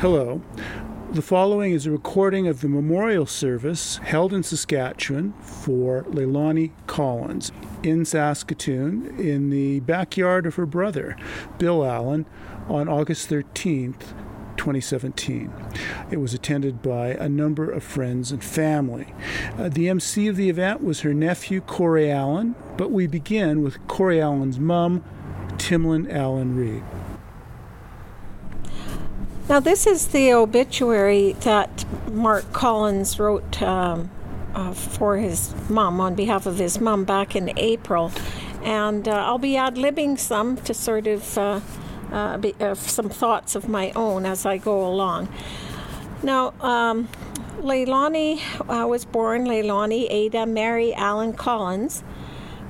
Hello. The following is a recording of the memorial service held in Saskatchewan for Leilani Collins in Saskatoon in the backyard of her brother, Bill Allen, on August 13th, 2017. It was attended by a number of friends and family. Uh, the MC of the event was her nephew, Corey Allen, but we begin with Corey Allen's mum, Timlin Allen Reed. Now, this is the obituary that Mark Collins wrote um, uh, for his mom on behalf of his mom back in April. And uh, I'll be ad libbing some to sort of uh, uh be, uh, some thoughts of my own as I go along. Now, um, Leilani uh, was born Leilani Ada Mary Allen Collins.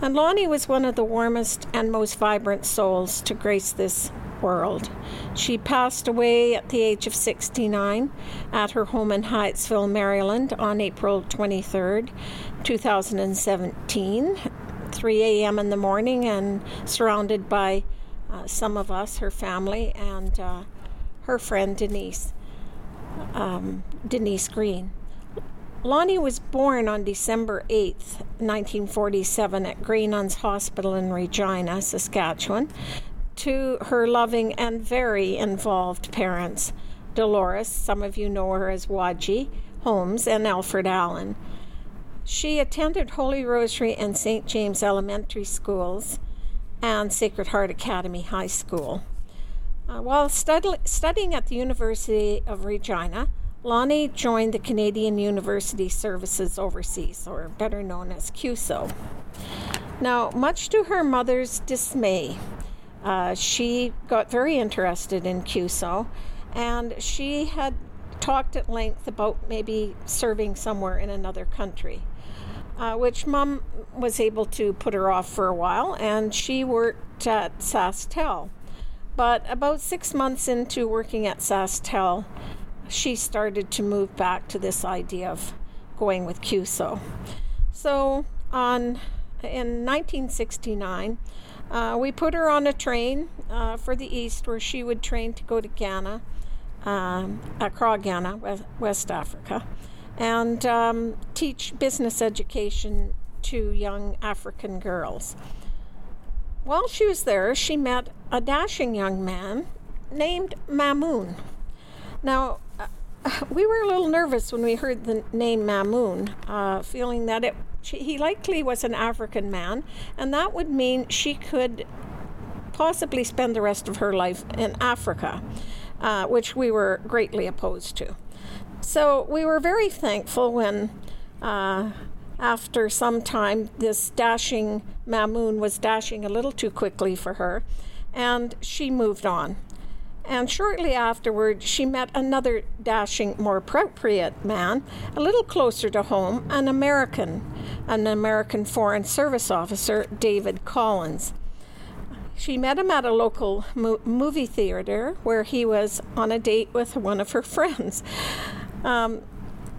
And Lonnie was one of the warmest and most vibrant souls to grace this world. She passed away at the age of 69 at her home in Hyattsville, Maryland on April 23, 2017, 3 a.m. in the morning, and surrounded by uh, some of us, her family, and uh, her friend Denise, um, Denise Green. Lonnie was born on December 8, 1947, at Grey Nuns Hospital in Regina, Saskatchewan to her loving and very involved parents, Dolores, some of you know her as Waji Holmes, and Alfred Allen. She attended Holy Rosary and St. James Elementary Schools and Sacred Heart Academy High School. Uh, while stud- studying at the University of Regina, Lonnie joined the Canadian University Services Overseas, or better known as CUSO. Now, much to her mother's dismay, uh, she got very interested in CUSO, and she had talked at length about maybe serving somewhere in another country, uh, which mom was able to put her off for a while, and she worked at SaskTel. But about six months into working at SaskTel, she started to move back to this idea of going with CUSO. So on in 1969, uh, we put her on a train uh, for the east where she would train to go to Ghana, um, Accra, Ghana, West, Africa, and um, teach business education to young African girls. While she was there, she met a dashing young man named Mamoun. Now, uh, we were a little nervous when we heard the name Mamoun, uh, feeling that it he likely was an African man, and that would mean she could possibly spend the rest of her life in Africa, uh, which we were greatly opposed to. So we were very thankful when, uh, after some time, this dashing Mamoun was dashing a little too quickly for her, and she moved on. And shortly afterward, she met another dashing, more appropriate man, a little closer to home, an American, an American Foreign Service officer, David Collins. She met him at a local mo- movie theater where he was on a date with one of her friends. Um,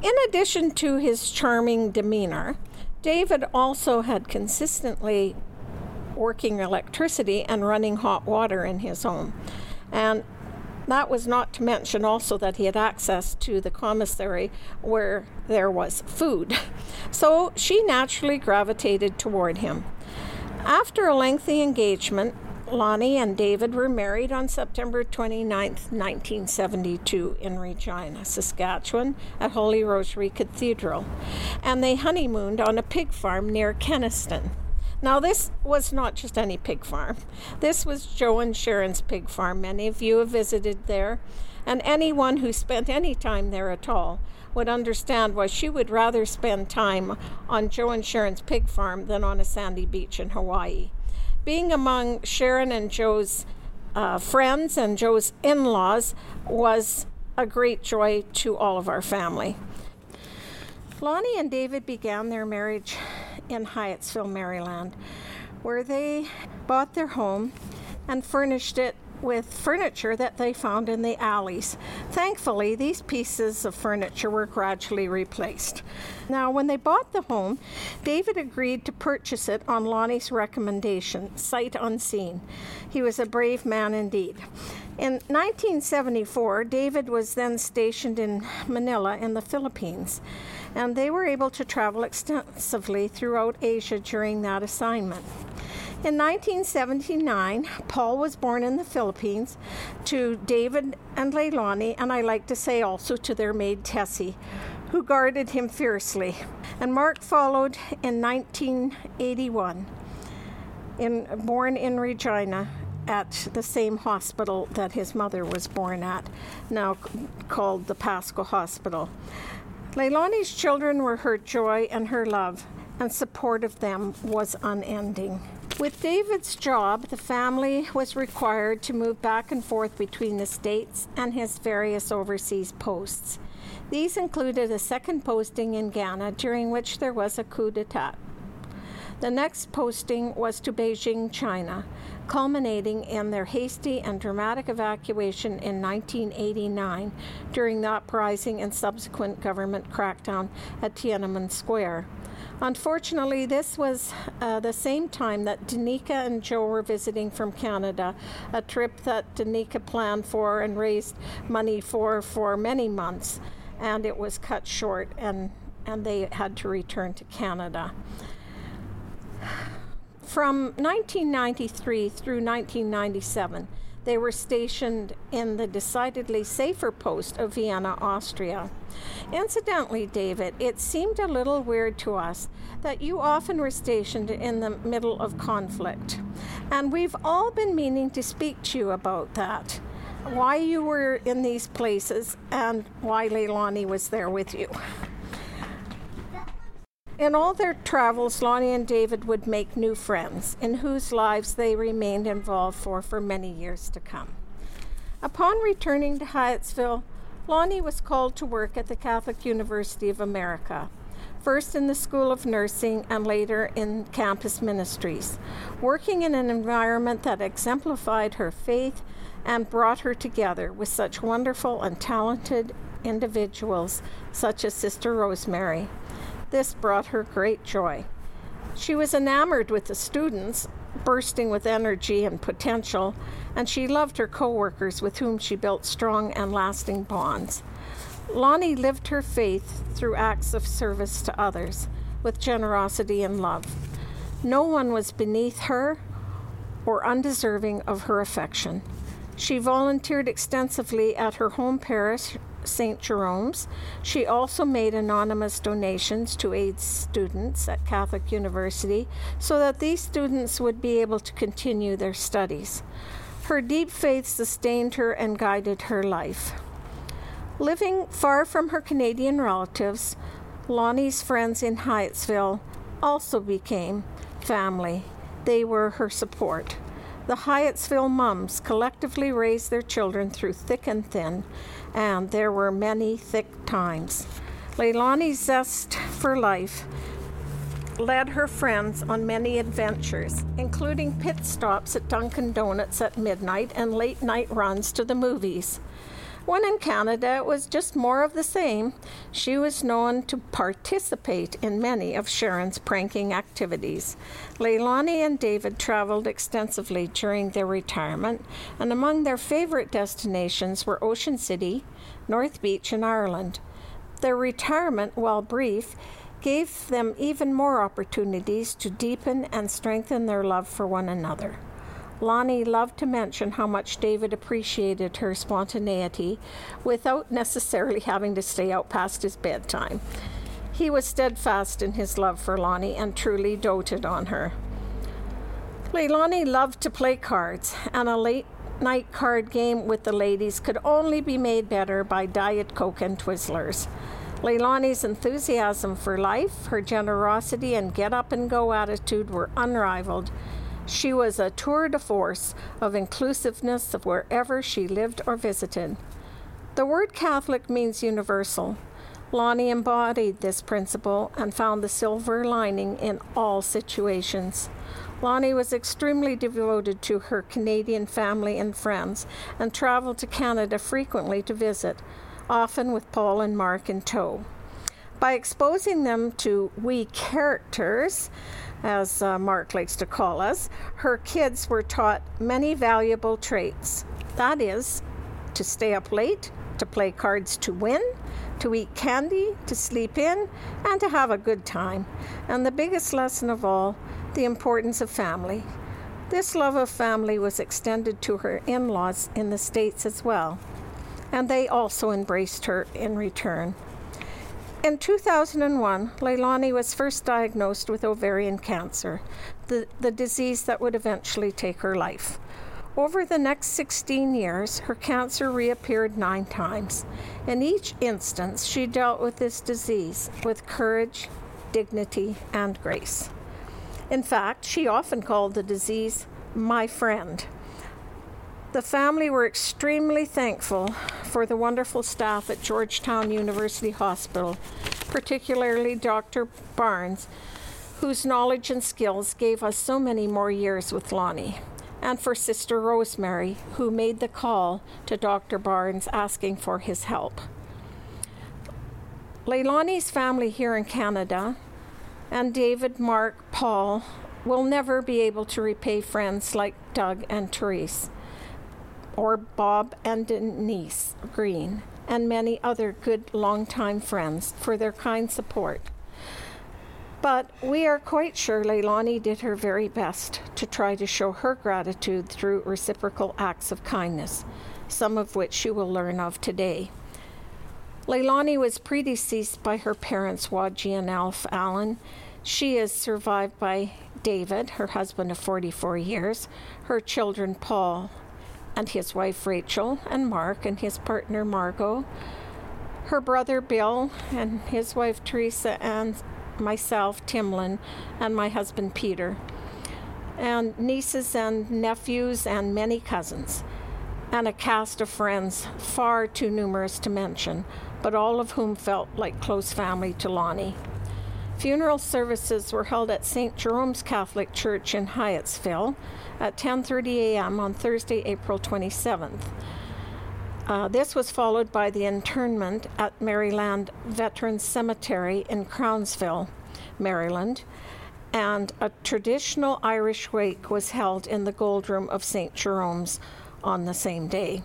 in addition to his charming demeanor, David also had consistently working electricity and running hot water in his home. And that was not to mention also that he had access to the commissary where there was food. So she naturally gravitated toward him. After a lengthy engagement, Lonnie and David were married on September 29, 1972, in Regina, Saskatchewan, at Holy Rosary Cathedral, and they honeymooned on a pig farm near Kenaston. Now, this was not just any pig farm. This was Joe and Sharon's pig farm. Many of you have visited there, and anyone who spent any time there at all would understand why she would rather spend time on Joe and Sharon's pig farm than on a sandy beach in Hawaii. Being among Sharon and Joe's uh, friends and Joe's in laws was a great joy to all of our family. Lonnie and David began their marriage in Hyattsville, Maryland, where they bought their home and furnished it with furniture that they found in the alleys. Thankfully, these pieces of furniture were gradually replaced. Now, when they bought the home, David agreed to purchase it on Lonnie's recommendation, sight unseen. He was a brave man indeed. In 1974, David was then stationed in Manila in the Philippines, and they were able to travel extensively throughout Asia during that assignment. In 1979, Paul was born in the Philippines to David and Leilani, and I like to say also to their maid Tessie, who guarded him fiercely. And Mark followed in 1981, in, born in Regina at the same hospital that his mother was born at, now called the Pasqua Hospital. Leilani's children were her joy and her love, and support of them was unending. With David's job, the family was required to move back and forth between the States and his various overseas posts. These included a second posting in Ghana, during which there was a coup d'etat. The next posting was to Beijing, China, culminating in their hasty and dramatic evacuation in 1989 during the uprising and subsequent government crackdown at Tiananmen Square. Unfortunately, this was uh, the same time that Danica and Joe were visiting from Canada, a trip that Danica planned for and raised money for for many months, and it was cut short, and, and they had to return to Canada. From 1993 through 1997, they were stationed in the decidedly safer post of Vienna, Austria. Incidentally, David, it seemed a little weird to us that you often were stationed in the middle of conflict. And we've all been meaning to speak to you about that. Why you were in these places and why Leilani was there with you. In all their travels, Lonnie and David would make new friends, in whose lives they remained involved for for many years to come. Upon returning to Hyattsville, Lonnie was called to work at the Catholic University of America, first in the School of Nursing and later in campus ministries, working in an environment that exemplified her faith and brought her together with such wonderful and talented individuals such as Sister Rosemary. This brought her great joy. She was enamored with the students, bursting with energy and potential, and she loved her coworkers with whom she built strong and lasting bonds. Lonnie lived her faith through acts of service to others with generosity and love. No one was beneath her or undeserving of her affection. She volunteered extensively at her home parish, St. Jerome's. She also made anonymous donations to aid students at Catholic University so that these students would be able to continue their studies. Her deep faith sustained her and guided her life. Living far from her Canadian relatives, Lonnie's friends in Hyattsville also became family. They were her support. The Hyattsville mums collectively raised their children through thick and thin, and there were many thick times. Leilani's zest for life led her friends on many adventures, including pit stops at Dunkin' Donuts at midnight and late night runs to the movies. When in Canada, it was just more of the same. She was known to participate in many of Sharon's pranking activities. Leilani and David traveled extensively during their retirement, and among their favorite destinations were Ocean City, North Beach, and Ireland. Their retirement, while brief, gave them even more opportunities to deepen and strengthen their love for one another. Lonnie loved to mention how much David appreciated her spontaneity without necessarily having to stay out past his bedtime. He was steadfast in his love for Lonnie and truly doted on her. Leilani loved to play cards, and a late night card game with the ladies could only be made better by Diet Coke and Twizzlers. Leilani's enthusiasm for life, her generosity, and get up and go attitude were unrivaled, she was a tour de force of inclusiveness of wherever she lived or visited. The word Catholic means universal. Lonnie embodied this principle and found the silver lining in all situations. Lonnie was extremely devoted to her Canadian family and friends and traveled to Canada frequently to visit, often with Paul and Mark in tow. By exposing them to we characters, as uh, Mark likes to call us, her kids were taught many valuable traits. That is, to stay up late, to play cards to win, to eat candy, to sleep in, and to have a good time. And the biggest lesson of all, the importance of family. This love of family was extended to her in laws in the States as well, and they also embraced her in return. In 2001, Leilani was first diagnosed with ovarian cancer, the, the disease that would eventually take her life. Over the next 16 years, her cancer reappeared nine times. In each instance, she dealt with this disease with courage, dignity, and grace. In fact, she often called the disease my friend. The family were extremely thankful for the wonderful staff at Georgetown University Hospital, particularly Dr. Barnes, whose knowledge and skills gave us so many more years with Lonnie and for Sister Rosemary, who made the call to Dr. Barnes asking for his help. Leilani's family here in Canada and David, Mark, Paul will never be able to repay friends like Doug and Therese, or Bob and Denise Green, and many other good longtime friends for their kind support. But we are quite sure Leilani did her very best to try to show her gratitude through reciprocal acts of kindness, some of which you will learn of today. Leilani was predeceased by her parents, Wadji and Alf Allen. She is survived by David, her husband of 44 years, her children Paul and his wife Rachel, and Mark and his partner Margot, her brother Bill and his wife Teresa, and myself, Timlin, and my husband Peter, and nieces and nephews, and many cousins, and a cast of friends far too numerous to mention, but all of whom felt like close family to Lonnie. Funeral services were held at St. Jerome's Catholic Church in Hyattsville at 10:30 a.m. on Thursday, April 27th. Uh, this was followed by the internment at Maryland Veterans Cemetery in Crownsville, Maryland, and a traditional Irish wake was held in the Gold Room of St. Jerome's on the same day.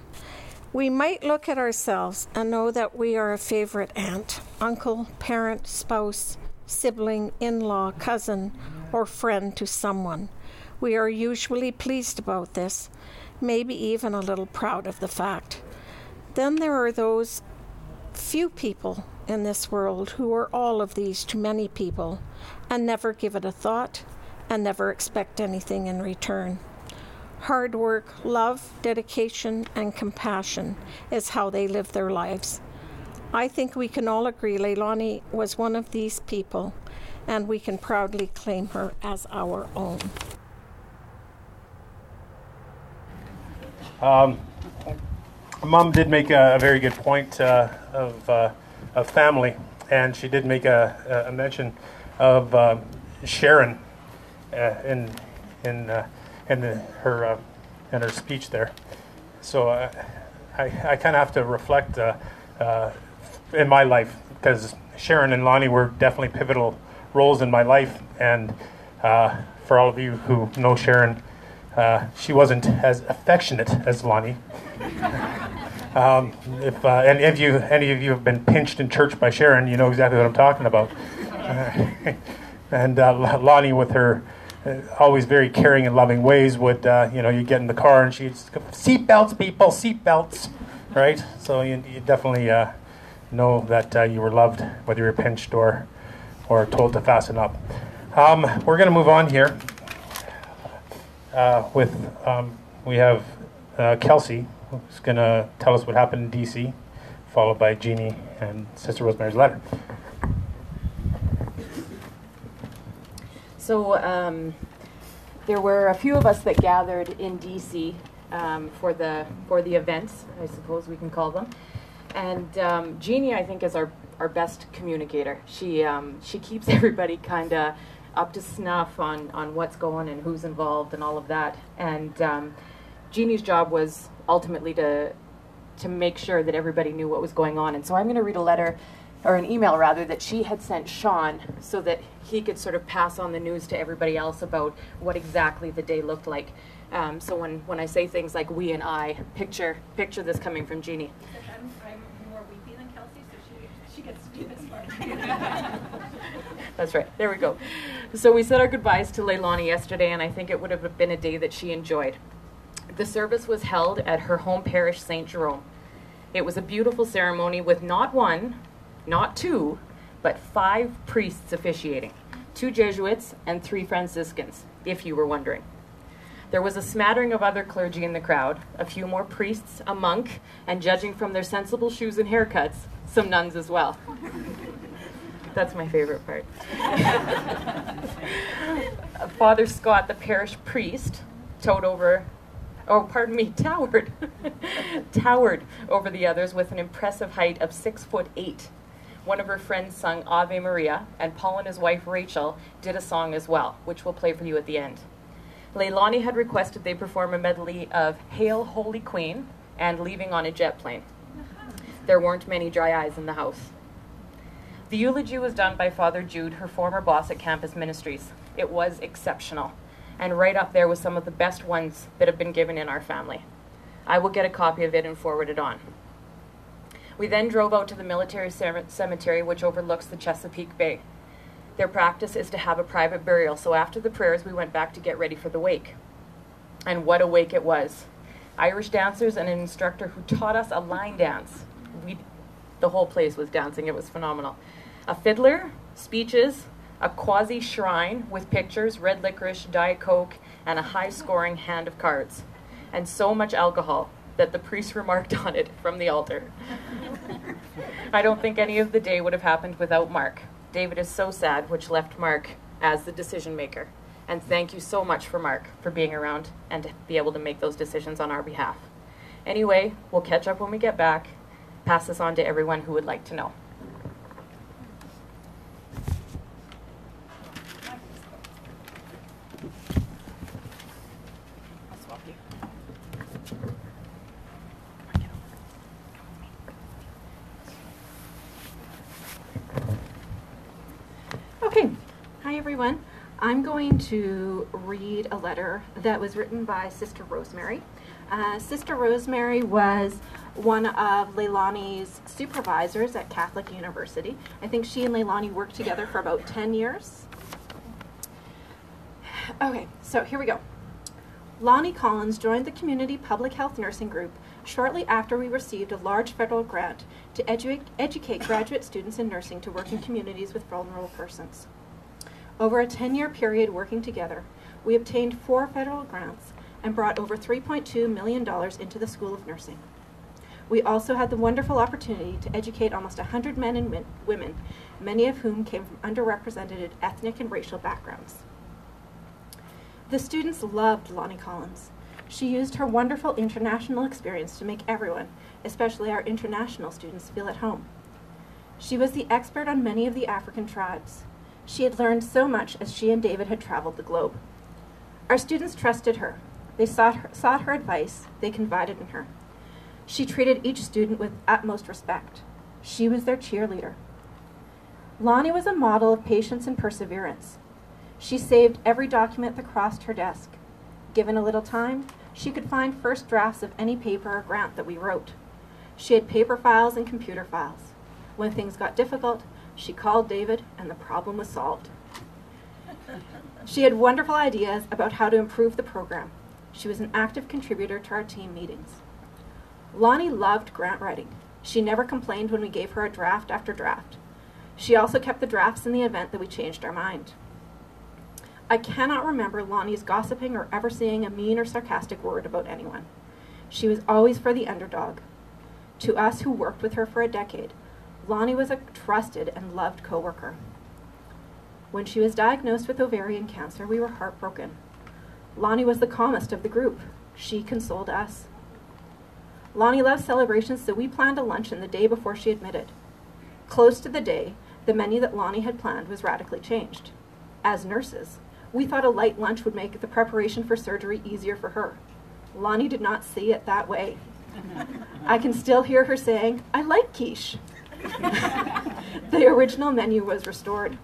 We might look at ourselves and know that we are a favorite aunt, uncle, parent, spouse, sibling, in law, cousin, or friend to someone. We are usually pleased about this, maybe even a little proud of the fact. Then there are those few people in this world who are all of these to many people and never give it a thought and never expect anything in return. Hard work, love, dedication, and compassion is how they live their lives. I think we can all agree Leilani was one of these people, and we can proudly claim her as our own. Um, Mom did make a, a very good point uh, of, uh, of family, and she did make a, a mention of uh, Sharon uh, in in uh, in the, her uh, in her speech there. So I I kind of have to reflect in my life because Sharon and Lonnie were definitely pivotal roles in my life, and for all of you who know Sharon. Uh, she wasn't as affectionate as Lonnie. um, if uh, any of you any of you have been pinched in church by Sharon, you know exactly what I'm talking about. Uh, and uh, Lonnie, with her uh, always very caring and loving ways, would you know you get in the car and she'd seat belts, people, seat belts, right? So you, you definitely know that you were loved, whether you were pinched or or told to fasten up. Um, we're going to move on here uh, with um, we have uh, Kelsey, who's going to tell us what happened in D.C., followed by Jeannie and Sister Rosemary's letter. So um, there were a few of us that gathered in D.C. Um, for the for the events, I suppose we can call them. And um, Jeannie, I think, is our our best communicator. She um, she keeps everybody kind of up to snuff on, on what's going and who's involved and all of that. And um, Jeannie's job was ultimately to to make sure that everybody knew what was going on. And so I'm going to read a letter or an email rather, that she had sent Sean so that he could sort of pass on the news to everybody else about what exactly the day looked like. Um, so when, when I say things like we and I, picture picture this coming from Jeannie. I'm, I'm more weepy than Kelsey, so she, she gets to do this part. That's right. There we go. So we said our goodbyes to Leilani yesterday, and I think it would have been a day that she enjoyed. The service was held at her home parish, St. Jerome. It was a beautiful ceremony with not one, not two, but five priests officiating two Jesuits and three Franciscans, if you were wondering. There was a smattering of other clergy in the crowd, a few more priests, a monk, and judging from their sensible shoes and haircuts, some nuns as well. That's my favorite part. Father Scott, the parish priest, towed over, oh, pardon me, towered, towered over the others with an impressive height of six foot eight. One of her friends sung Ave Maria, and Paul and his wife Rachel did a song as well, which we'll play for you at the end. Leilani had requested they perform a medley of Hail Holy Queen and Leaving on a Jet Plane. There weren't many dry eyes in the house. The eulogy was done by Father Jude, her former boss at Campus Ministries. It was exceptional, and right up there with some of the best ones that have been given in our family. I will get a copy of it and forward it on. We then drove out to the military cemetery, which overlooks the Chesapeake Bay. Their practice is to have a private burial, so after the prayers, we went back to get ready for the wake. And what a wake it was! Irish dancers and an instructor who taught us a line dance. We, the whole place was dancing, it was phenomenal. A fiddler, speeches, a quasi shrine with pictures, red licorice, Diet Coke, and a high scoring hand of cards. And so much alcohol that the priest remarked on it from the altar. I don't think any of the day would have happened without Mark. David is so sad, which left Mark as the decision maker. And thank you so much for Mark for being around and to be able to make those decisions on our behalf. Anyway, we'll catch up when we get back. Pass this on to everyone who would like to know. Okay, hi everyone. I'm going to read a letter that was written by Sister Rosemary. Uh, Sister Rosemary was one of Leilani's supervisors at Catholic University. I think she and Leilani worked together for about 10 years. Okay, so here we go. Lonnie Collins joined the Community Public Health Nursing Group shortly after we received a large federal grant to edu educate graduate students in nursing to work in communities with vulnerable persons. Over a 10-year period working together, we obtained four federal grants and brought over $3.2 million into the School of Nursing. We also had the wonderful opportunity to educate almost 100 men and women, many of whom came from underrepresented ethnic and racial backgrounds. The students loved Lonnie Collins. She used her wonderful international experience to make everyone, especially our international students, feel at home. She was the expert on many of the African tribes. She had learned so much as she and David had traveled the globe. Our students trusted her. They sought her, sought her advice. They confided in her. She treated each student with utmost respect. She was their cheerleader. Lonnie was a model of patience and perseverance. She saved every document that crossed her desk. Given a little time, she could find first drafts of any paper or grant that we wrote. She had paper files and computer files. When things got difficult, she called David and the problem was solved. She had wonderful ideas about how to improve the program. She was an active contributor to our team meetings. Lonnie loved grant writing. She never complained when we gave her a draft after draft. She also kept the drafts in the event that we changed our mind. I cannot remember Lonnie's gossiping or ever seeing a mean or sarcastic word about anyone. She was always for the underdog. To us who worked with her for a decade, Lonnie was a trusted and loved coworker. When she was diagnosed with ovarian cancer, we were heartbroken. Lonnie was the calmest of the group. She consoled us. Lonnie loved celebrations, so we planned a luncheon the day before she admitted. Close to the day, the menu that Lonnie had planned was radically changed. As nurses, we thought a light lunch would make the preparation for surgery easier for her. Lonnie did not see it that way. I can still hear her saying, I like quiche. the original menu was restored.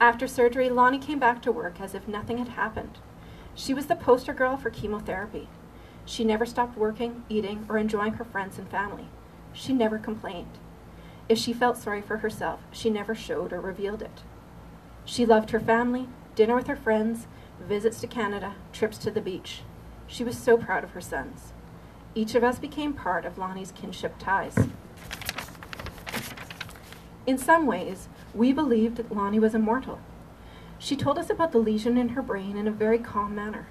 After surgery, Lonnie came back to work as if nothing had happened. She was the poster girl for chemotherapy. She never stopped working, eating, or enjoying her friends and family. She never complained. If she felt sorry for herself, she never showed or revealed it. She loved her family, dinner with her friends, visits to Canada, trips to the beach. She was so proud of her sons. Each of us became part of Lonnie's kinship ties. In some ways, we believed that Lonnie was immortal. She told us about the lesion in her brain in a very calm manner.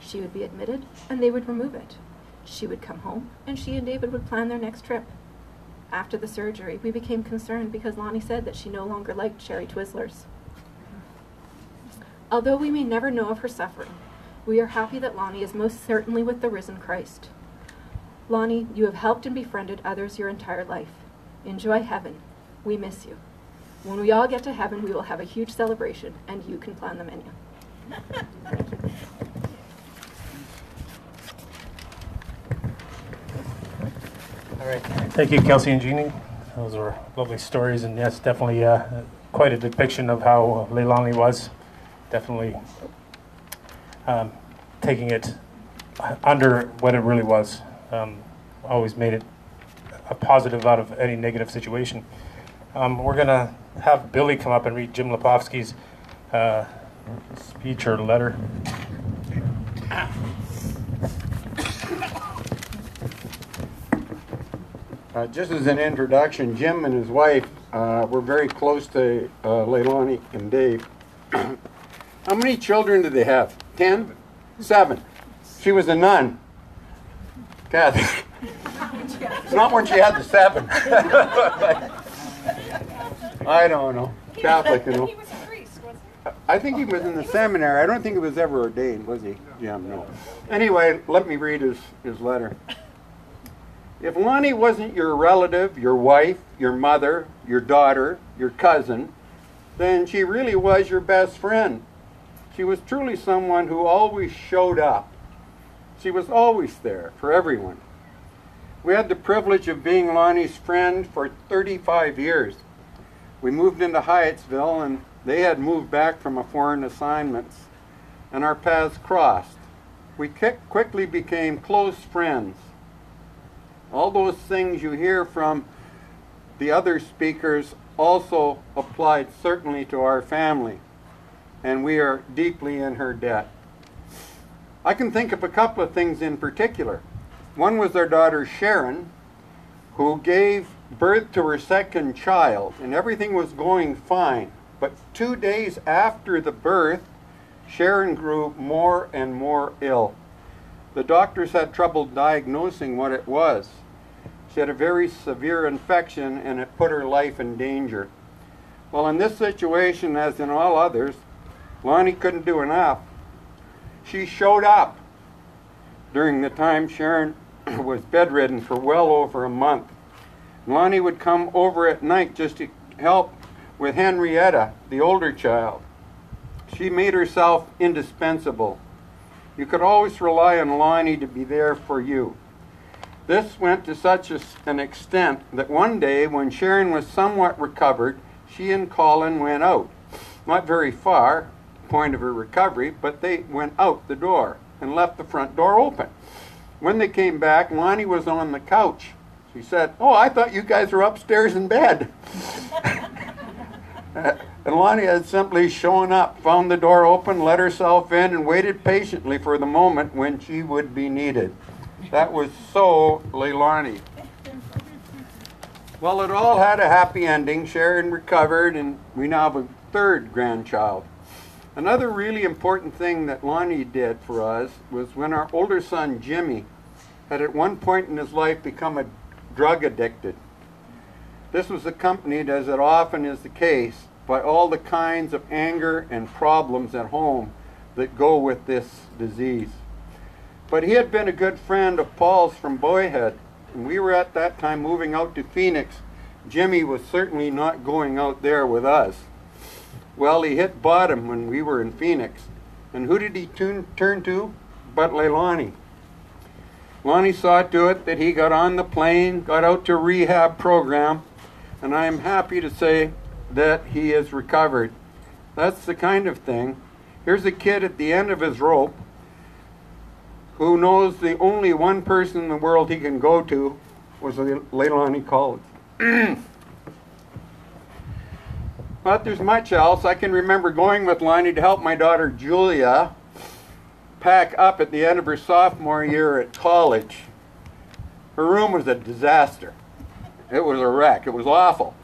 She would be admitted, and they would remove it. She would come home, and she and David would plan their next trip. After the surgery, we became concerned because Lonnie said that she no longer liked cherry Twizzlers. Although we may never know of her suffering, we are happy that Lonnie is most certainly with the risen Christ. Lonnie, you have helped and befriended others your entire life. Enjoy heaven. We miss you. When we all get to heaven, we will have a huge celebration, and you can plan the menu. All right. Thank you, Kelsey and Jeannie. Those were lovely stories, and yes, definitely uh, quite a depiction of how uh, Leilani was. Definitely um, taking it under what it really was. Um, always made it a positive out of any negative situation. Um, we're going to have Billy come up and read Jim Lepovsky's uh, speech or letter. Uh, just as an introduction, Jim and his wife uh, were very close to uh, Leilani and Dave. How many children did they have? Ten? Seven. She was a nun. Kathy. it's not when she had the seven. I don't know. Catholic, you know. I think he was in the seminary. I don't think he was ever ordained, was he? Yeah, no. Anyway, let me read his, his letter. If Lonnie wasn't your relative, your wife, your mother, your daughter, your cousin, then she really was your best friend. She was truly someone who always showed up. She was always there for everyone. We had the privilege of being Lonnie's friend for 35 years. We moved into Hyattsville and they had moved back from a foreign assignments and our paths crossed. We quickly became close friends. All those things you hear from the other speakers also applied certainly to our family, and we are deeply in her debt. I can think of a couple of things in particular. One was our daughter Sharon, who gave birth to her second child, and everything was going fine. But two days after the birth, Sharon grew more and more ill. The doctors had trouble diagnosing what it was. She had a very severe infection and it put her life in danger. Well, in this situation, as in all others, Lonnie couldn't do enough. She showed up during the time Sharon was bedridden for well over a month. Lonnie would come over at night just to help with Henrietta, the older child. She made herself indispensable. You could always rely on Lonnie to be there for you. This went to such an extent that one day, when Sharon was somewhat recovered, she and Colin went out. Not very far, point of her recovery, but they went out the door and left the front door open. When they came back, Lonnie was on the couch. She said, Oh, I thought you guys were upstairs in bed. And Lonnie had simply shown up, found the door open, let herself in, and waited patiently for the moment when she would be needed. That was so Leilani. Well, it all had a happy ending. Sharon recovered, and we now have a third grandchild. Another really important thing that Lonnie did for us was when our older son, Jimmy, had at one point in his life become a drug addicted. This was accompanied, as it often is the case, by all the kinds of anger and problems at home that go with this disease. But he had been a good friend of Paul's from boyhood, and we were at that time moving out to Phoenix. Jimmy was certainly not going out there with us. Well, he hit bottom when we were in Phoenix. And who did he tune, turn to? But Leilani. Lonnie saw to it that he got on the plane, got out to rehab program, and I am happy to say that he is recovered. That's the kind of thing. Here's a kid at the end of his rope who knows the only one person in the world he can go to was Leilani Collins. But there's much else. I can remember going with Lonnie to help my daughter Julia pack up at the end of her sophomore year at college. Her room was a disaster. It was a wreck. It was awful.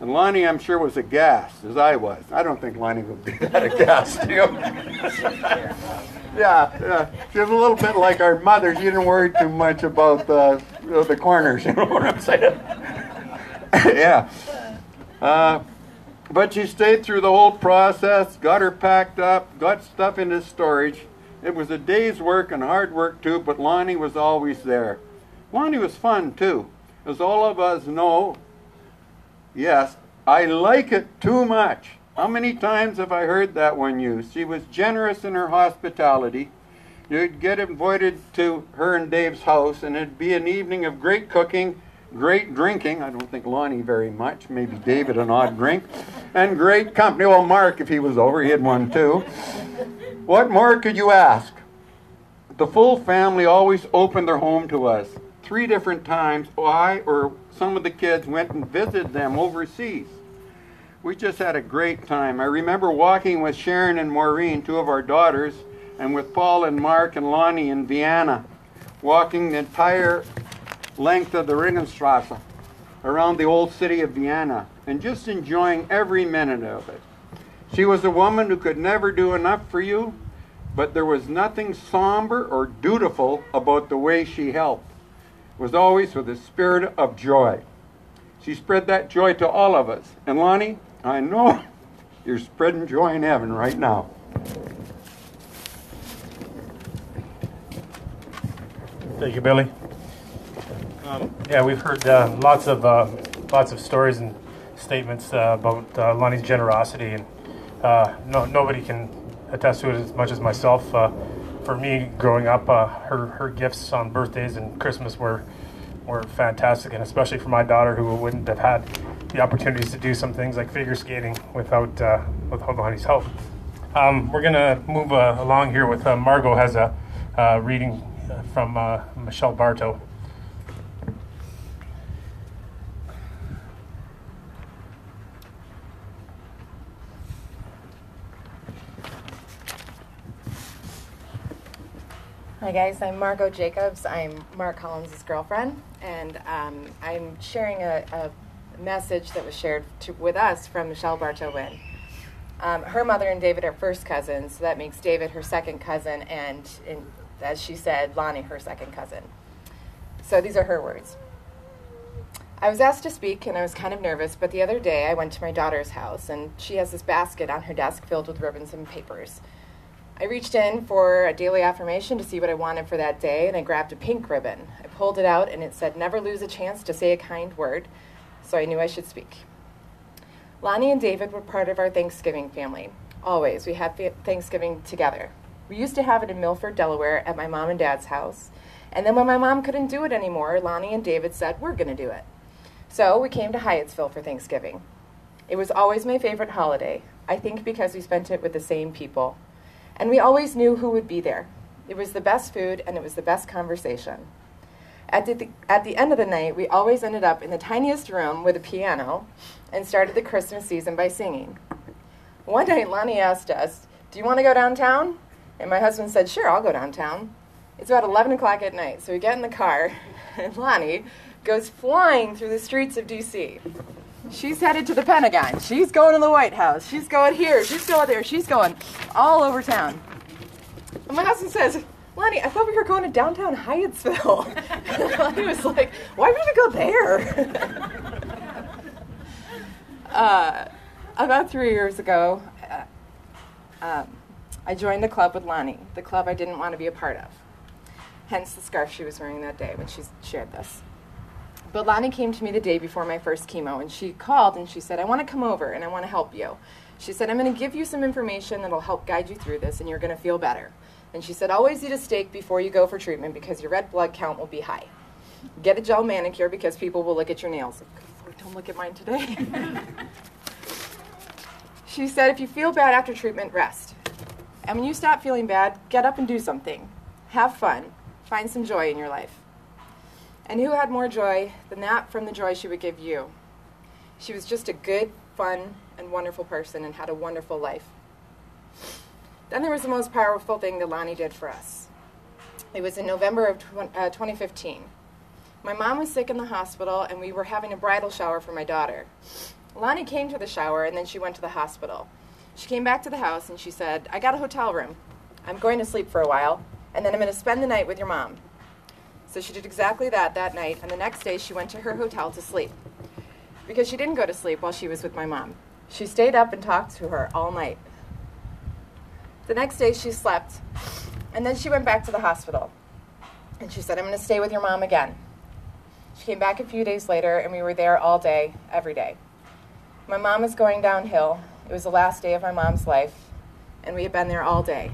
And Lonnie, I'm sure, was aghast, as I was. I don't think Lonnie would be that aghast. You yeah, yeah, she was a little bit like our mother. She didn't worry too much about the, the corners, you know what I'm saying? yeah. Uh, but she stayed through the whole process, got her packed up, got stuff into storage. It was a day's work and hard work too, but Lonnie was always there. Lonnie was fun too. As all of us know, yes, I like it too much. How many times have I heard that one used? She was generous in her hospitality. You'd get invited to her and Dave's house, and it'd be an evening of great cooking great drinking. I don't think Lonnie very much, maybe David an odd drink, and great company. Well, Mark, if he was over, he had one too. What more could you ask? The full family always opened their home to us. Three different times, I or some of the kids went and visited them overseas. We just had a great time. I remember walking with Sharon and Maureen, two of our daughters, and with Paul and Mark and Lonnie in Vienna, walking the entire length of the Ringenstrasse around the old city of Vienna and just enjoying every minute of it. She was a woman who could never do enough for you, but there was nothing somber or dutiful about the way she helped. It was always with a spirit of joy. She spread that joy to all of us. And Lonnie, I know you're spreading joy in heaven right now. Thank you, Billy. Um, yeah, we've heard uh, lots of uh, lots of stories and statements uh, about uh, Lonnie's generosity, and uh, no, nobody can attest to it as much as myself. Uh, for me, growing up, her her gifts on birthdays and Christmas were were fantastic, and especially for my daughter, who wouldn't have had the opportunities to do some things like figure skating without without Lonnie's help. Um, we're gonna move along here with Margot has a reading from Michelle Bartow. Hi guys, I'm Margot Jacobs. I'm Mark Collins' girlfriend, and um, I'm sharing a, a, message that was shared to, with us from Michelle Bartowin. Um, her mother and David are first cousins, so that makes David her second cousin, and, and as she said, Lonnie her second cousin. So these are her words. I was asked to speak and I was kind of nervous, but the other day I went to my daughter's house and she has this basket on her desk filled with ribbons and papers. I reached in for a daily affirmation to see what I wanted for that day, and I grabbed a pink ribbon. I pulled it out, and it said, Never lose a chance to say a kind word, so I knew I should speak. Lonnie and David were part of our Thanksgiving family. Always. We had Thanksgiving together. We used to have it in Milford, Delaware, at my mom and dad's house. And then when my mom couldn't do it anymore, Lonnie and David said, We're going to do it. So we came to Hyattsville for Thanksgiving. It was always my favorite holiday, I think because we spent it with the same people and we always knew who would be there. It was the best food and it was the best conversation. At the, at the end of the night, we always ended up in the tiniest room with a piano and started the Christmas season by singing. One night, Lonnie asked us, Do you want to go downtown? And my husband said, Sure, I'll go downtown. It's about 11 o'clock at night, so we get in the car, and Lonnie goes flying through the streets of D.C. She's headed to the Pentagon. She's going to the White House. She's going here. She's going there. She's going all over town. And my husband says, Lonnie, I thought we were going to downtown Hyattsville. Lonnie was like, why would we go there? uh, about three years ago, uh, um, I joined the club with Lonnie, the club I didn't want to be a part of. Hence the scarf she was wearing that day when she shared this. But Lonnie came to me the day before my first chemo, and she called and she said, I want to come over and I want to help you. She said, I'm going to give you some information that'll help guide you through this, and you're going to feel better. And she said, always eat a steak before you go for treatment because your red blood count will be high. Get a gel manicure because people will look at your nails. don't look at mine today. she said, if you feel bad after treatment, rest. And when you stop feeling bad, get up and do something. Have fun. Find some joy in your life. And who had more joy than that from the joy she would give you? She was just a good, fun, and wonderful person and had a wonderful life. Then there was the most powerful thing that Lonnie did for us. It was in November of tw- uh, 2015. My mom was sick in the hospital, and we were having a bridal shower for my daughter. Lonnie came to the shower, and then she went to the hospital. She came back to the house, and she said, I got a hotel room. I'm going to sleep for a while, and then I'm going to spend the night with your mom. So she did exactly that that night, and the next day she went to her hotel to sleep. Because she didn't go to sleep while she was with my mom. She stayed up and talked to her all night. The next day she slept, and then she went back to the hospital. And she said, I'm going to stay with your mom again. She came back a few days later, and we were there all day, every day. My mom was going downhill. It was the last day of my mom's life, and we had been there all day.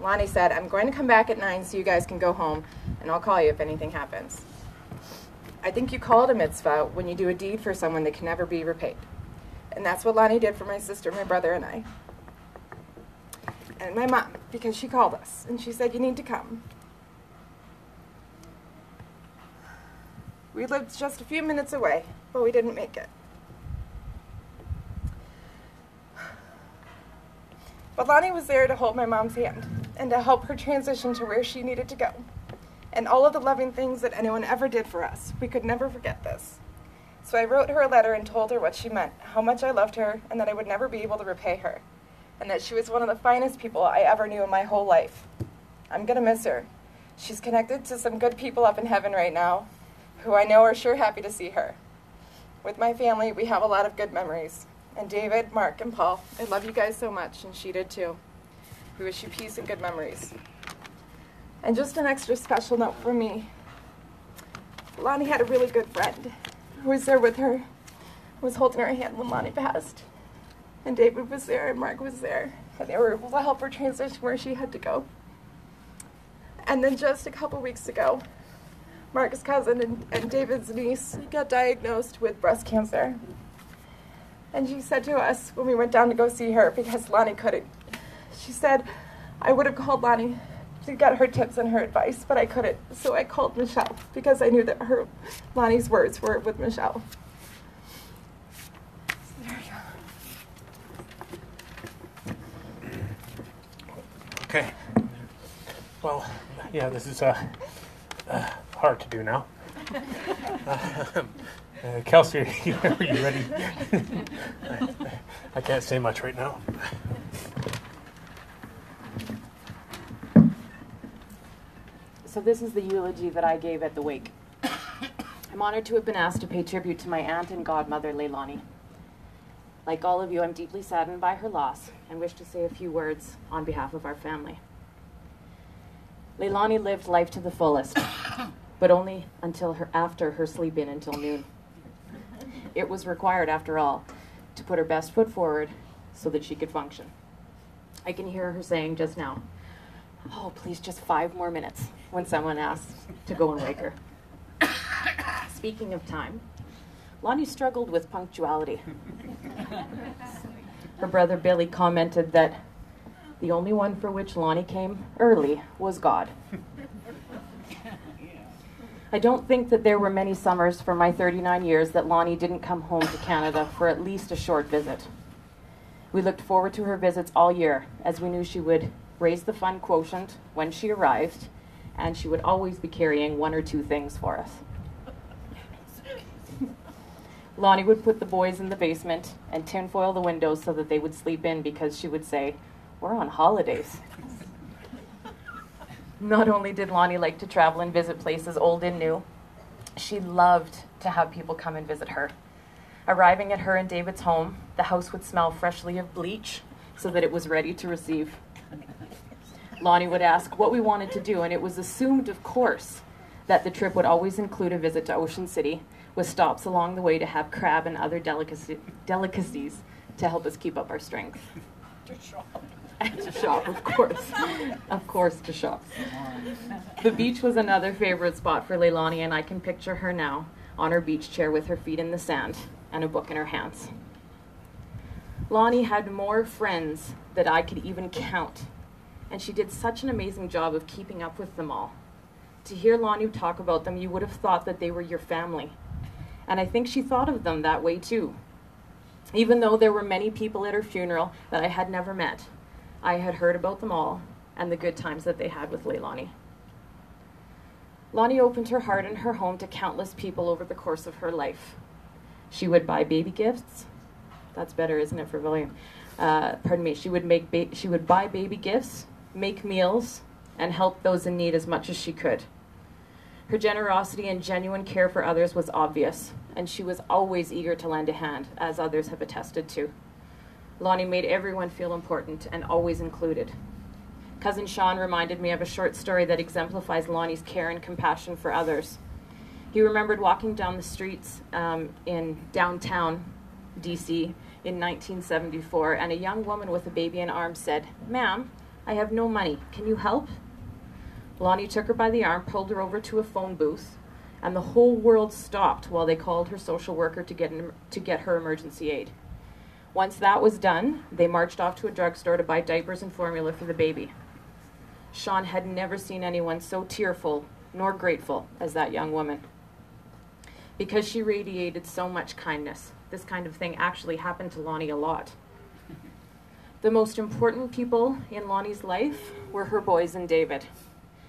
Lonnie said, I'm going to come back at 9 so you guys can go home, and I'll call you if anything happens. I think you call it a mitzvah when you do a deed for someone that can never be repaid. And that's what Lonnie did for my sister, my brother, and I. And my mom, because she called us, and she said, You need to come. We lived just a few minutes away, but we didn't make it. But Lonnie was there to hold my mom's hand and to help her transition to where she needed to go. And all of the loving things that anyone ever did for us. We could never forget this. So I wrote her a letter and told her what she meant, how much I loved her, and that I would never be able to repay her, and that she was one of the finest people I ever knew in my whole life. I'm gonna miss her. She's connected to some good people up in heaven right now, who I know are sure happy to see her. With my family, we have a lot of good memories. And David, Mark, and Paul, I love you guys so much, and she did too. We wish you peace and good memories. And just an extra special note for me Lonnie had a really good friend who was there with her, was holding her hand when Lonnie passed. And David was there, and Mark was there, and they were able to help her transition where she had to go. And then just a couple weeks ago, Mark's cousin and, and David's niece got diagnosed with breast cancer. And she said to us when we went down to go see her, because Lonnie couldn't, she said, I would have called Lonnie to get her tips and her advice, but I couldn't. So I called Michelle because I knew that her Lonnie's words were with Michelle. There you go. Okay. Well, yeah, this is uh, uh, hard to do now. Uh, uh, Kelsey, are you, ready? I, I can't say much right now. So this is the eulogy that I gave at the wake. I'm honored to have been asked to pay tribute to my aunt and godmother, Leilani. Like all of you, I'm deeply saddened by her loss and wish to say a few words on behalf of our family. Leilani lived life to the fullest, but only until her after her sleep in until noon. It was required, after all, to put her best foot forward so that she could function. I can hear her saying just now, Oh, please, just five more minutes when someone asks to go and wake her. Speaking of time, Lonnie struggled with punctuality. Her brother Billy commented that the only one for which Lonnie came early was God. I don't think that there were many summers for my 39 years that Lonnie didn't come home to Canada for at least a short visit. We looked forward to her visits all year, as we knew she would raise the fun quotient when she arrived, and she would always be carrying one or two things for us. Lonnie would put the boys in the basement and tinfoil the windows so that they would sleep in because she would say, We're on holidays. Not only did Lonnie like to travel and visit places old and new, she loved to have people come and visit her. Arriving at her and David's home, the house would smell freshly of bleach so that it was ready to receive. Lonnie would ask what we wanted to do, and it was assumed, of course, that the trip would always include a visit to Ocean City, with stops along the way to have crab and other delicacy, delicacies to help us keep up our strength. To shop. Of course. of course, to shop. The beach was another favorite spot for Leilani, and I can picture her now on her beach chair with her feet in the sand, and a book in her hands. Lonnie had more friends that I could even count, and she did such an amazing job of keeping up with them all. To hear Lonnie talk about them, you would have thought that they were your family. And I think she thought of them that way too. Even though there were many people at her funeral that I had never met, I had heard about them all and the good times that they had with Leilani. Lonnie opened her heart and her home to countless people over the course of her life. She would buy baby gifts. That's better, isn't it, for William? Uh, pardon me. She would make ba- she would buy baby gifts, make meals, and help those in need as much as she could. Her generosity and genuine care for others was obvious, and she was always eager to lend a hand, as others have attested to. Lonnie made everyone feel important and always included. Cousin Sean reminded me of a short story that exemplifies Lonnie's care and compassion for others. He remembered walking down the streets um, in downtown DC in 1974, and a young woman with a baby in arms said, Ma'am, I have no money. Can you help? Lonnie took her by the arm, pulled her over to a phone booth, and the whole world stopped while they called her social worker to get, an, to get her emergency aid. Once that was done, they marched off to a drugstore to buy diapers and formula for the baby. Sean had never seen anyone so tearful nor grateful as that young woman. Because she radiated so much kindness, this kind of thing actually happened to Lonnie a lot. The most important people in Lonnie's life were her boys and David,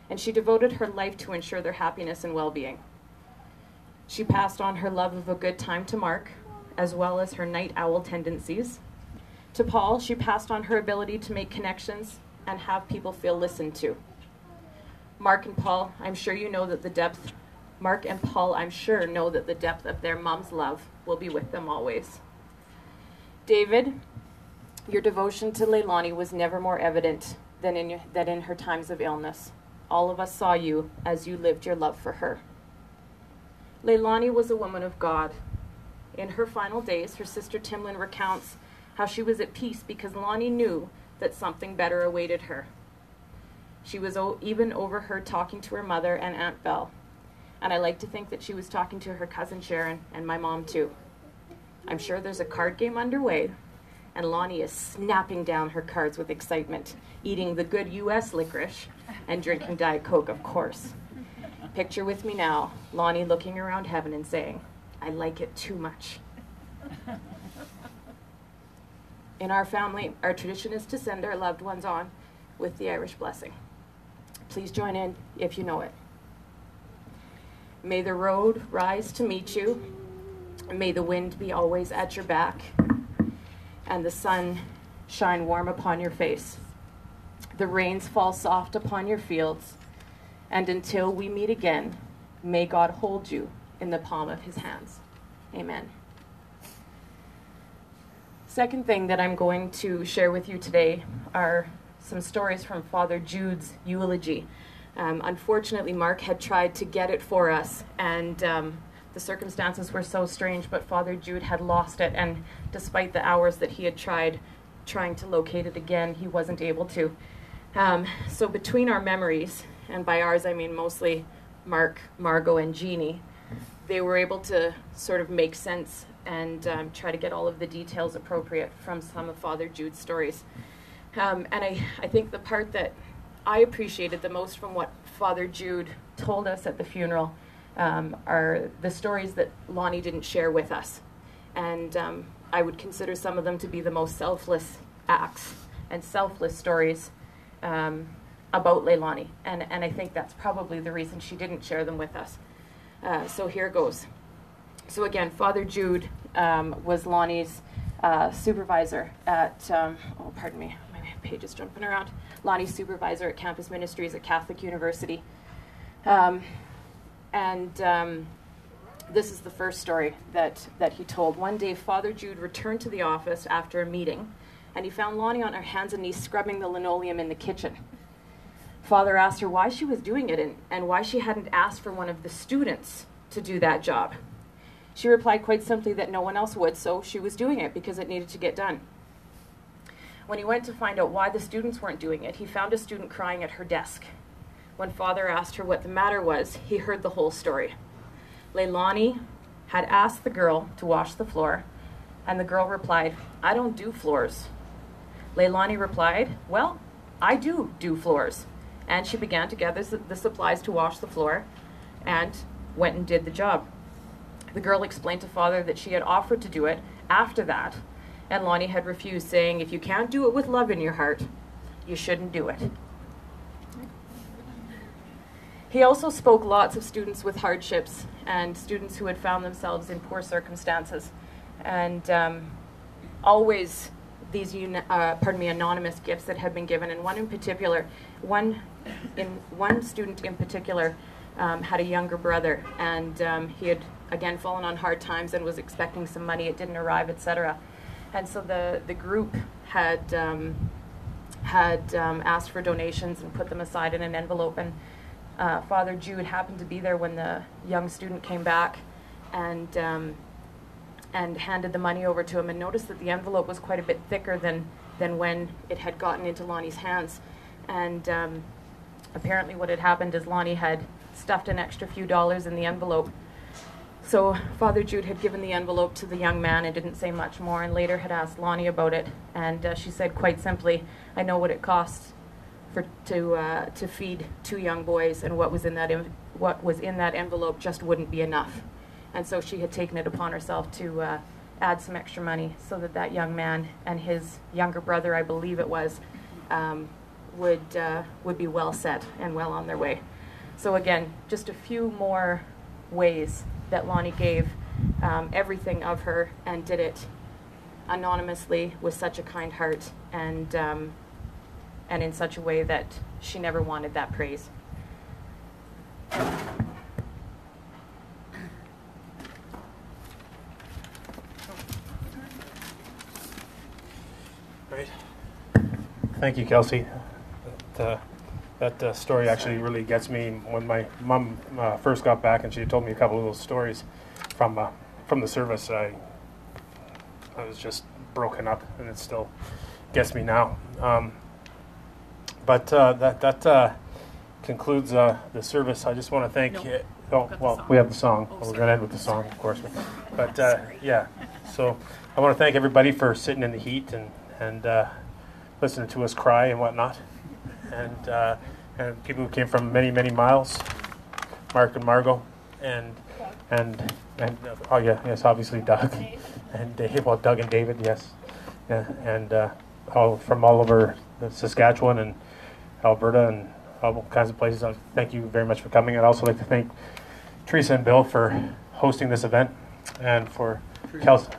and she devoted her life to ensure their happiness and well being. She passed on her love of a good time to Mark, as well as her night owl tendencies. To Paul, she passed on her ability to make connections and have people feel listened to. Mark and Paul, I'm sure you know that the depth, Mark and Paul, I'm sure know that the depth of their mom's love will be with them always. David, your devotion to Leilani was never more evident than in, your, than in her times of illness. All of us saw you as you lived your love for her. Leilani was a woman of God. In her final days, her sister Timlin recounts how she was at peace because Lonnie knew that something better awaited her. She was even overheard talking to her mother and Aunt Belle. And I like to think that she was talking to her cousin Sharon and my mom too. I'm sure there's a card game underway, and Lonnie is snapping down her cards with excitement, eating the good U.S. licorice and drinking Diet Coke, of course. Picture with me now Lonnie looking around heaven and saying, I like it too much. In our family, our tradition is to send our loved ones on with the Irish blessing. Please join in if you know it. May the road rise to meet you. May the wind be always at your back and the sun shine warm upon your face. The rains fall soft upon your fields. And until we meet again, may God hold you in the palm of his hands. Amen. Second thing that I'm going to share with you today are some stories from Father Jude's eulogy. Um, unfortunately, Mark had tried to get it for us, and um, the circumstances were so strange, but Father Jude had lost it, and despite the hours that he had tried trying to locate it again, he wasn't able to. Um, so, between our memories, and by ours I mean mostly Mark, Margot, and Jeannie, they were able to sort of make sense and um, try to get all of the details appropriate from some of Father Jude's stories. Um, and I, I think the part that I appreciated the most from what Father Jude told us at the funeral um, are the stories that Lonnie didn't share with us. And um, I would consider some of them to be the most selfless acts and selfless stories um, about Leilani. And, and I think that's probably the reason she didn't share them with us. Uh, so here goes. So again, Father Jude um, was Lonnie's uh, supervisor at, um, oh, pardon me, my page is jumping around. Lonnie's supervisor at campus ministries at Catholic University. Um, and um, this is the first story that, that he told. One day, Father Jude returned to the office after a meeting, and he found Lonnie on her hands and knees scrubbing the linoleum in the kitchen. Father asked her why she was doing it and, and why she hadn't asked for one of the students to do that job. She replied quite simply that no one else would, so she was doing it because it needed to get done. When he went to find out why the students weren't doing it, he found a student crying at her desk. When father asked her what the matter was, he heard the whole story. Leilani had asked the girl to wash the floor, and the girl replied, I don't do floors. Leilani replied, Well, I do do floors. And she began to gather the supplies to wash the floor and went and did the job. The girl explained to father that she had offered to do it after that, and Lonnie had refused, saying, If you can't do it with love in your heart, you shouldn't do it. He also spoke lots of students with hardships and students who had found themselves in poor circumstances, and um, always these uh, pardon me anonymous gifts that had been given. And one in particular, one in one student in particular um, had a younger brother, and um, he had again fallen on hard times and was expecting some money. It didn't arrive, etc. And so the the group had um, had um, asked for donations and put them aside in an envelope and uh, Father Jude happened to be there when the young student came back and um, and handed the money over to him and noticed that the envelope was quite a bit thicker than than when it had gotten into Lonnie's hands. And um, apparently, what had happened is Lonnie had stuffed an extra few dollars in the envelope. So Father Jude had given the envelope to the young man and didn't say much more, and later had asked Lonnie about it. And uh, she said quite simply, "I know what it costs for to uh, to feed two young boys, and what was in that what was in that envelope just wouldn't be enough, and so she had taken it upon herself to uh, add some extra money so that that young man and his younger brother, I believe it was, um, would uh, would be well set and well on their way. So again, just a few more ways that Lonnie gave um, everything of her and did it anonymously with such a kind heart and. Um, and in such a way that she never wanted that praise. Great. Thank you, Kelsey. That, uh, that uh, story actually really gets me. When my mom uh, first got back and she told me a couple of those stories from uh, from the service, I I was just broken up, and it still gets me now. Um, but uh, that that uh, concludes uh, the service. I just want to thank. No, you. Oh well, we have the song. Oh, We're going to end with the song, of course. But uh, yeah, so I want to thank everybody for sitting in the heat and and uh, listening to us cry and whatnot, and uh, and people who came from many many miles, Mark and Margot, and and and oh yeah, yes, obviously Doug and Dave. Well, Doug and David, yes, yeah, and all from all over Saskatchewan and Alberta and all kinds of places. I thank you very much for coming. I'd also like to thank Teresa and Bill for hosting this event and for Kelsey.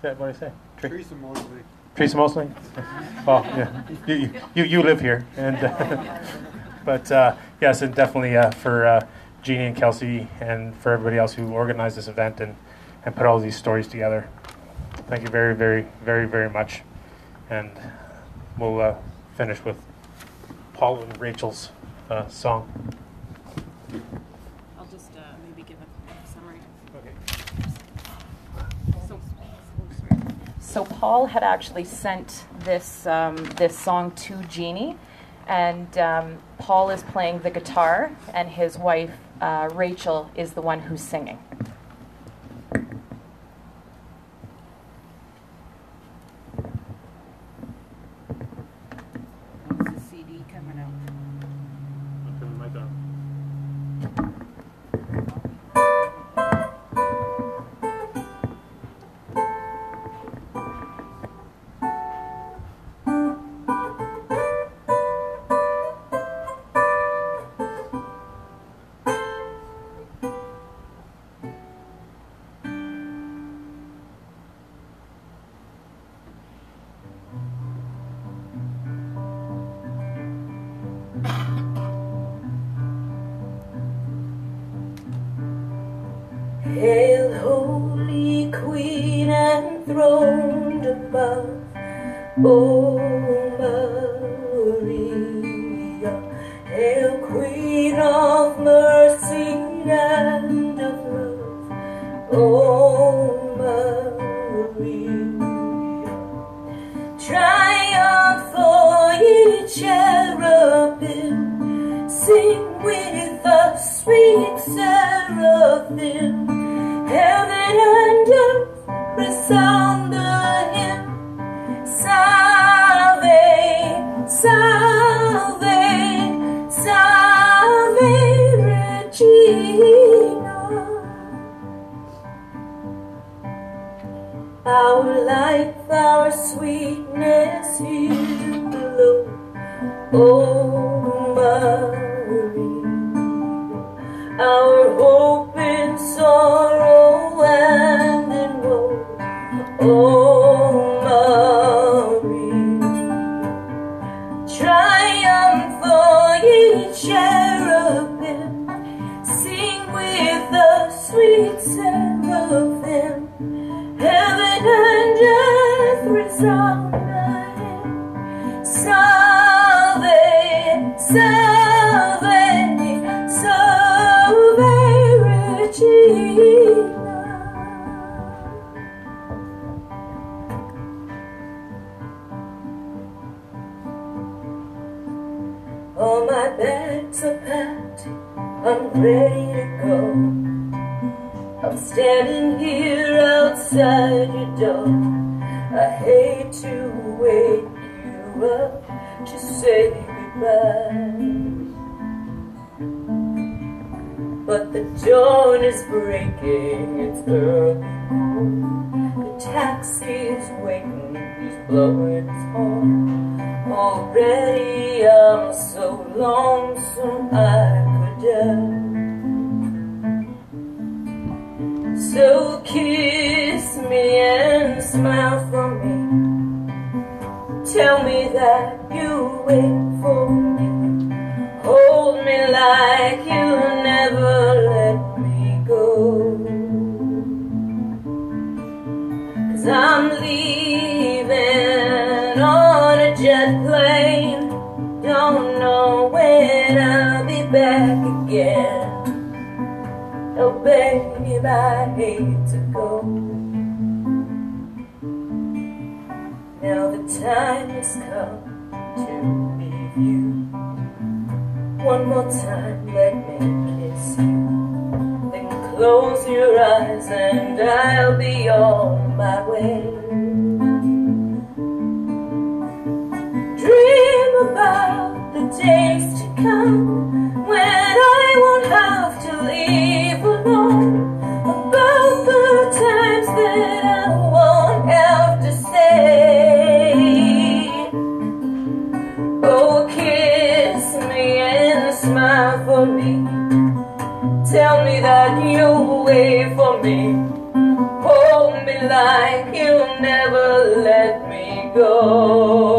What did I say? Teresa Mosley. Teresa Mosley? well, yeah. You, you, you live here. and But uh, yes, and definitely uh, for uh, Jeannie and Kelsey and for everybody else who organized this event and, and put all these stories together. Thank you very, very, very, very much. And we'll uh, finish with Paul and Rachel's uh, song. I'll just uh, maybe give a summary. Okay. So, So Paul had actually sent this um, this song to Jeannie, and um, Paul is playing the guitar, and his wife uh, Rachel is the one who's singing. Sound is waiting, he's blowing his horn. Already I'm so lonesome I could die. So kiss me and smile for me. Tell me that I hate to go. Now the time has come to leave you. One more time, let me kiss you. Then close your eyes and I'll be on my way. Dream about the days to come like you'll never let me go.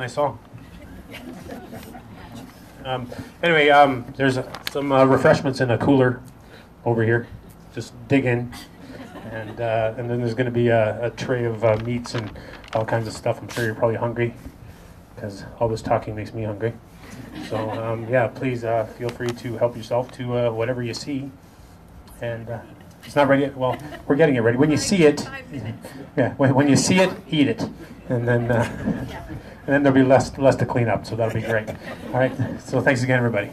Nice song. Um, anyway, um, there's uh, some uh, refreshments in a cooler over here. Just dig in, and uh, and then there's going to be a, a tray of uh, meats and all kinds of stuff. I'm sure you're probably hungry because all this talking makes me hungry. So um, yeah, please uh, feel free to help yourself to uh, whatever you see, and. It's not ready yet. Well, we're getting it ready. When you see it, yeah, when, when you see it, eat it, and then uh, and then there'll be less less to clean up. So that'll be great. All right. So thanks again, everybody.